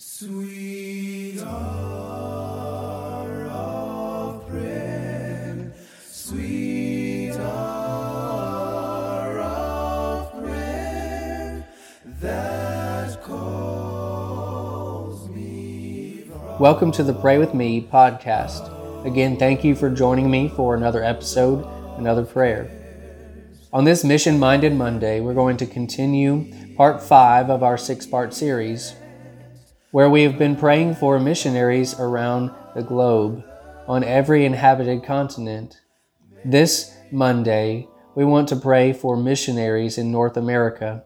Sweet hour of prayer, sweet hour of prayer that calls me Welcome to the Pray With Me podcast. Again, thank you for joining me for another episode, another prayer. On this Mission Minded Monday, we're going to continue part five of our six part series, where we have been praying for missionaries around the globe on every inhabited continent. This Monday, we want to pray for missionaries in North America.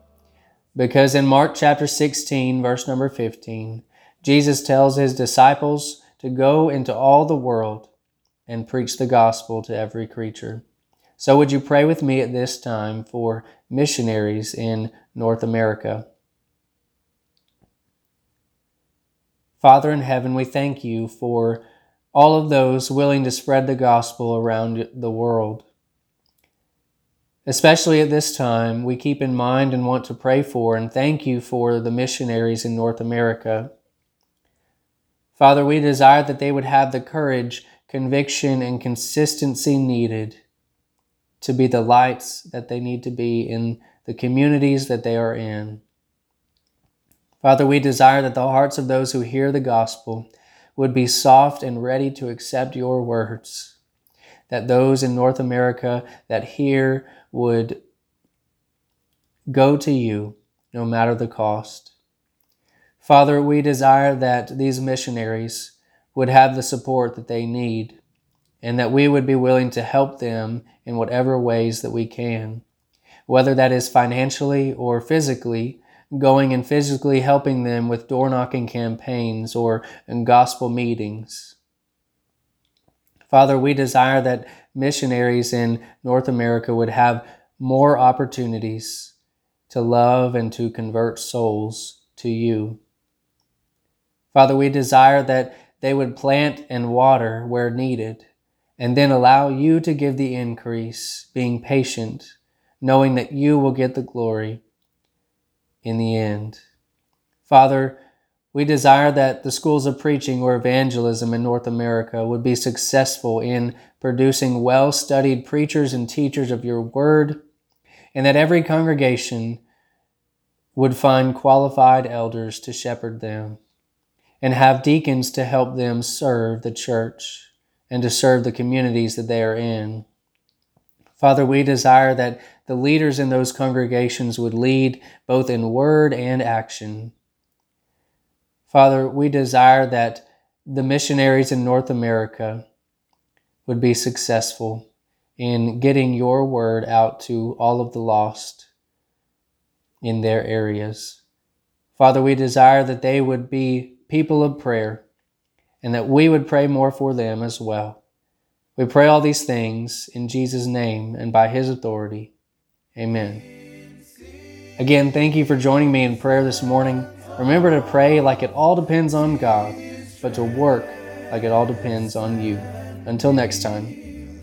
Because in Mark chapter 16, verse number 15, Jesus tells his disciples to go into all the world and preach the gospel to every creature. So, would you pray with me at this time for missionaries in North America? Father in heaven, we thank you for all of those willing to spread the gospel around the world. Especially at this time, we keep in mind and want to pray for and thank you for the missionaries in North America. Father, we desire that they would have the courage, conviction, and consistency needed to be the lights that they need to be in the communities that they are in. Father, we desire that the hearts of those who hear the gospel would be soft and ready to accept your words. That those in North America that hear would go to you no matter the cost. Father, we desire that these missionaries would have the support that they need and that we would be willing to help them in whatever ways that we can, whether that is financially or physically going and physically helping them with door knocking campaigns or in gospel meetings. Father, we desire that missionaries in North America would have more opportunities to love and to convert souls to you. Father, we desire that they would plant and water where needed, and then allow you to give the increase, being patient, knowing that you will get the glory in the end. Father, we desire that the schools of preaching or evangelism in North America would be successful in producing well studied preachers and teachers of your word, and that every congregation would find qualified elders to shepherd them, and have deacons to help them serve the church and to serve the communities that they are in. Father, we desire that the leaders in those congregations would lead both in word and action. Father, we desire that the missionaries in North America would be successful in getting your word out to all of the lost in their areas. Father, we desire that they would be people of prayer and that we would pray more for them as well. We pray all these things in Jesus' name and by his authority. Amen. Again, thank you for joining me in prayer this morning. Remember to pray like it all depends on God, but to work like it all depends on you. Until next time.